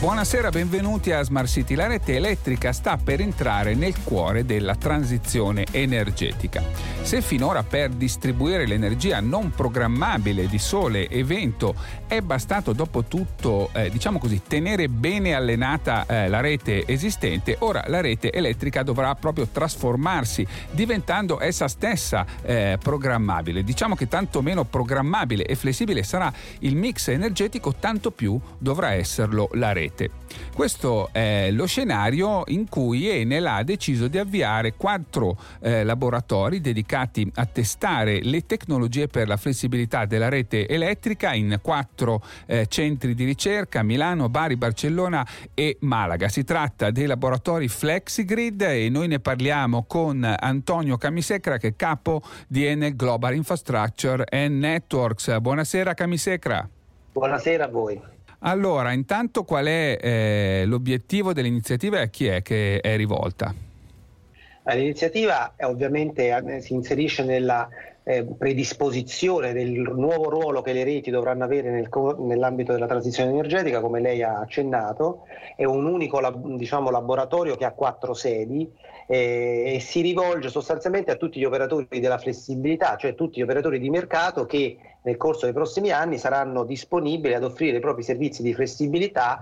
Buonasera, benvenuti a Smart City. La rete elettrica sta per entrare nel cuore della transizione energetica. Se finora per distribuire l'energia non programmabile di sole e vento è bastato dopo tutto, eh, diciamo così, tenere bene allenata eh, la rete esistente, ora la rete elettrica dovrà proprio trasformarsi, diventando essa stessa eh, programmabile. Diciamo che tanto meno programmabile e flessibile sarà il mix energetico, tanto più dovrà esserlo la rete rete. Questo è lo scenario in cui Enel ha deciso di avviare quattro eh, laboratori dedicati a testare le tecnologie per la flessibilità della rete elettrica in quattro eh, centri di ricerca, Milano, Bari, Barcellona e Malaga. Si tratta dei laboratori FlexiGrid e noi ne parliamo con Antonio Camisecra che è capo di Enel Global Infrastructure and Networks. Buonasera Camisecra. Buonasera a voi. Allora, intanto qual è eh, l'obiettivo dell'iniziativa e a chi è che è rivolta? L'iniziativa ovviamente eh, si inserisce nella eh, predisposizione del nuovo ruolo che le reti dovranno avere nel, nell'ambito della transizione energetica, come lei ha accennato, è un unico diciamo, laboratorio che ha quattro sedi eh, e si rivolge sostanzialmente a tutti gli operatori della flessibilità, cioè tutti gli operatori di mercato che nel corso dei prossimi anni saranno disponibili ad offrire i propri servizi di flessibilità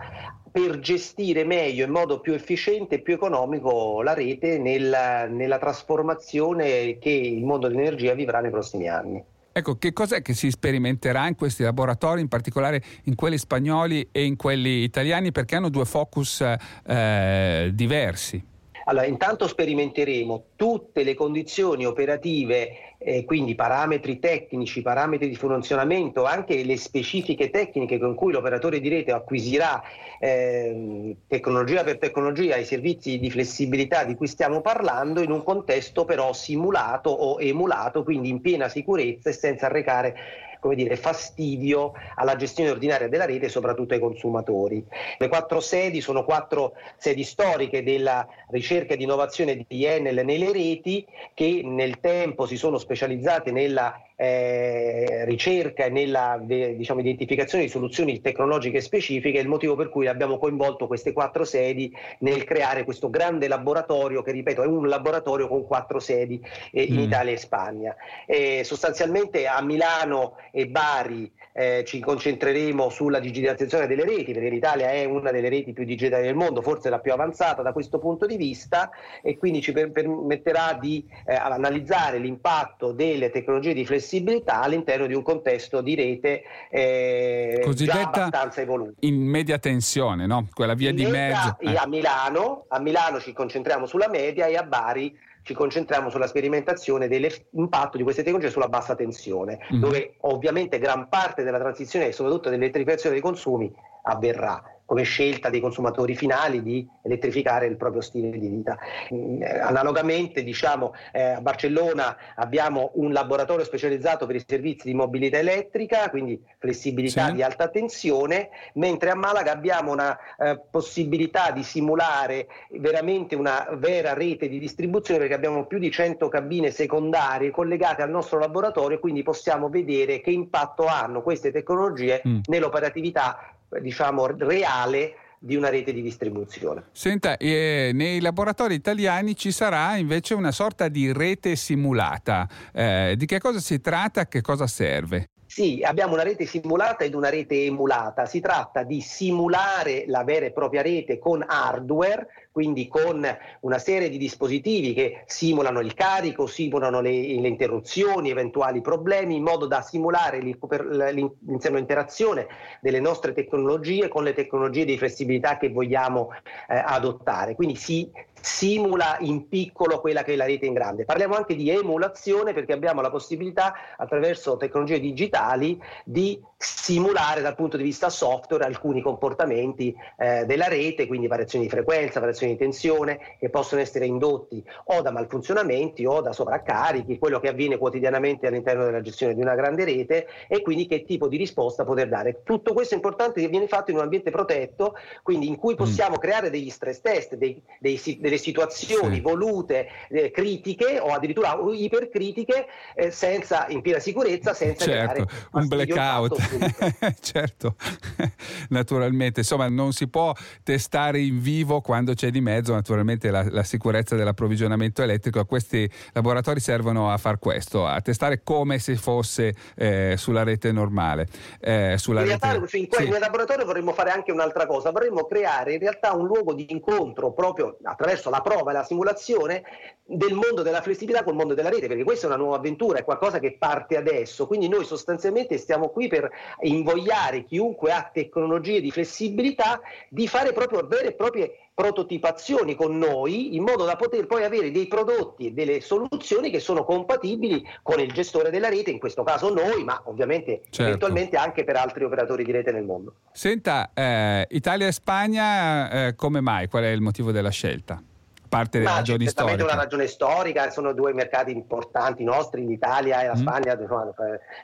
per gestire meglio, in modo più efficiente e più economico la rete nel, nella trasformazione che il mondo dell'energia vivrà nei prossimi anni. Ecco, che cos'è che si sperimenterà in questi laboratori, in particolare in quelli spagnoli e in quelli italiani, perché hanno due focus eh, diversi? Allora, intanto sperimenteremo tutte le condizioni operative, eh, quindi parametri tecnici, parametri di funzionamento, anche le specifiche tecniche con cui l'operatore di rete acquisirà eh, tecnologia per tecnologia i servizi di flessibilità di cui stiamo parlando in un contesto però simulato o emulato, quindi in piena sicurezza e senza arrecare come dire, fastidio alla gestione ordinaria della rete soprattutto ai consumatori. Le quattro sedi sono quattro sedi storiche della ricerca ed innovazione di Enel nelle reti che nel tempo si sono specializzate nella eh, ricerca e nella diciamo, identificazione di soluzioni tecnologiche specifiche, è il motivo per cui abbiamo coinvolto queste quattro sedi nel creare questo grande laboratorio che ripeto è un laboratorio con quattro sedi eh, in mm. Italia e Spagna. Eh, sostanzialmente a Milano e Bari eh, ci concentreremo sulla digitalizzazione delle reti, perché l'Italia è una delle reti più digitali del mondo, forse la più avanzata da questo punto di vista e quindi ci per- permetterà di eh, analizzare l'impatto delle tecnologie di flessibilità all'interno di un contesto di rete eh, già abbastanza evoluto. In media tensione, no? Quella via in di media, mezzo. A Milano, a Milano ci concentriamo sulla media e a Bari ci concentriamo sulla sperimentazione dell'impatto di queste tecnologie sulla bassa tensione, mm-hmm. dove ovviamente gran parte della transizione, soprattutto dell'elettrificazione dei consumi, avverrà come scelta dei consumatori finali di elettrificare il proprio stile di vita. Mm, eh, analogamente diciamo, eh, a Barcellona abbiamo un laboratorio specializzato per i servizi di mobilità elettrica, quindi flessibilità sì. di alta tensione, mentre a Malaga abbiamo una eh, possibilità di simulare veramente una vera rete di distribuzione perché abbiamo più di 100 cabine secondarie collegate al nostro laboratorio e quindi possiamo vedere che impatto hanno queste tecnologie mm. nell'operatività diciamo, reale di una rete di distribuzione. Senta, eh, nei laboratori italiani ci sarà invece una sorta di rete simulata. Eh, di che cosa si tratta? A che cosa serve? Sì, abbiamo una rete simulata ed una rete emulata. Si tratta di simulare la vera e propria rete con hardware, quindi con una serie di dispositivi che simulano il carico, simulano le, le interruzioni, eventuali problemi, in modo da simulare l'interazione delle nostre tecnologie con le tecnologie di flessibilità che vogliamo eh, adottare. Quindi si simula in piccolo quella che è la rete in grande. Parliamo anche di emulazione perché abbiamo la possibilità attraverso tecnologie digitali di simulare dal punto di vista software alcuni comportamenti eh, della rete, quindi variazioni di frequenza, variazioni fluttuazioni di tensione che possono essere indotti o da malfunzionamenti o da sovraccarichi, quello che avviene quotidianamente all'interno della gestione di una grande rete e quindi che tipo di risposta poter dare. Tutto questo è importante che viene fatto in un ambiente protetto, quindi in cui mm. possiamo mm. creare degli stress test, dei, dei, delle situazioni sì. volute, eh, critiche o addirittura ipercritiche eh, senza, in piena sicurezza, senza certo, un blackout. certo, naturalmente, insomma non si può testare in vivo quando c'è di mezzo naturalmente la, la sicurezza dell'approvvigionamento elettrico. Questi laboratori servono a far questo, a testare come se fosse eh, sulla rete normale. Eh, sulla in realtà rete... in quel sì. laboratorio vorremmo fare anche un'altra cosa, vorremmo creare in realtà un luogo di incontro proprio attraverso la prova e la simulazione del mondo della flessibilità col mondo della rete, perché questa è una nuova avventura, è qualcosa che parte adesso, quindi noi sostanzialmente stiamo qui per invogliare chiunque ha tecnologie di flessibilità di fare proprio vere e proprie prototipazioni con noi in modo da poter poi avere dei prodotti e delle soluzioni che sono compatibili con il gestore della rete, in questo caso noi, ma ovviamente certo. eventualmente anche per altri operatori di rete nel mondo. Senta, eh, Italia e Spagna, eh, come mai? Qual è il motivo della scelta? Parte delle Ma ragioni storiche. una ragione storica, sono due mercati importanti nostri, l'Italia e la mm. Spagna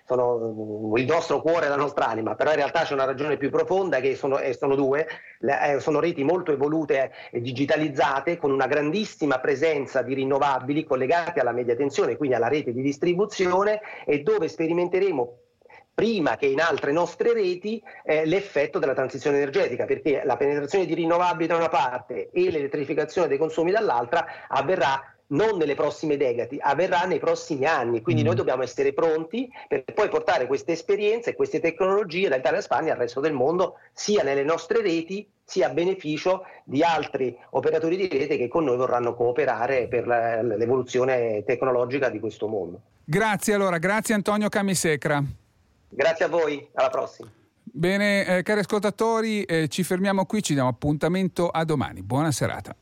sono il nostro cuore e la nostra anima, però in realtà c'è una ragione più profonda che sono, sono due, eh, sono reti molto evolute e digitalizzate con una grandissima presenza di rinnovabili collegate alla media tensione, quindi alla rete di distribuzione e dove sperimenteremo prima che in altre nostre reti eh, l'effetto della transizione energetica, perché la penetrazione di rinnovabili da una parte e l'elettrificazione dei consumi dall'altra avverrà non nelle prossime decadi, avverrà nei prossimi anni. Quindi mm. noi dobbiamo essere pronti per poi portare queste esperienze e queste tecnologie dall'Italia a Spagna al resto del mondo, sia nelle nostre reti sia a beneficio di altri operatori di rete che con noi vorranno cooperare per l'evoluzione tecnologica di questo mondo. Grazie allora, grazie Antonio Camisecra. Grazie a voi, alla prossima. Bene, eh, cari ascoltatori, eh, ci fermiamo qui, ci diamo appuntamento a domani. Buona serata.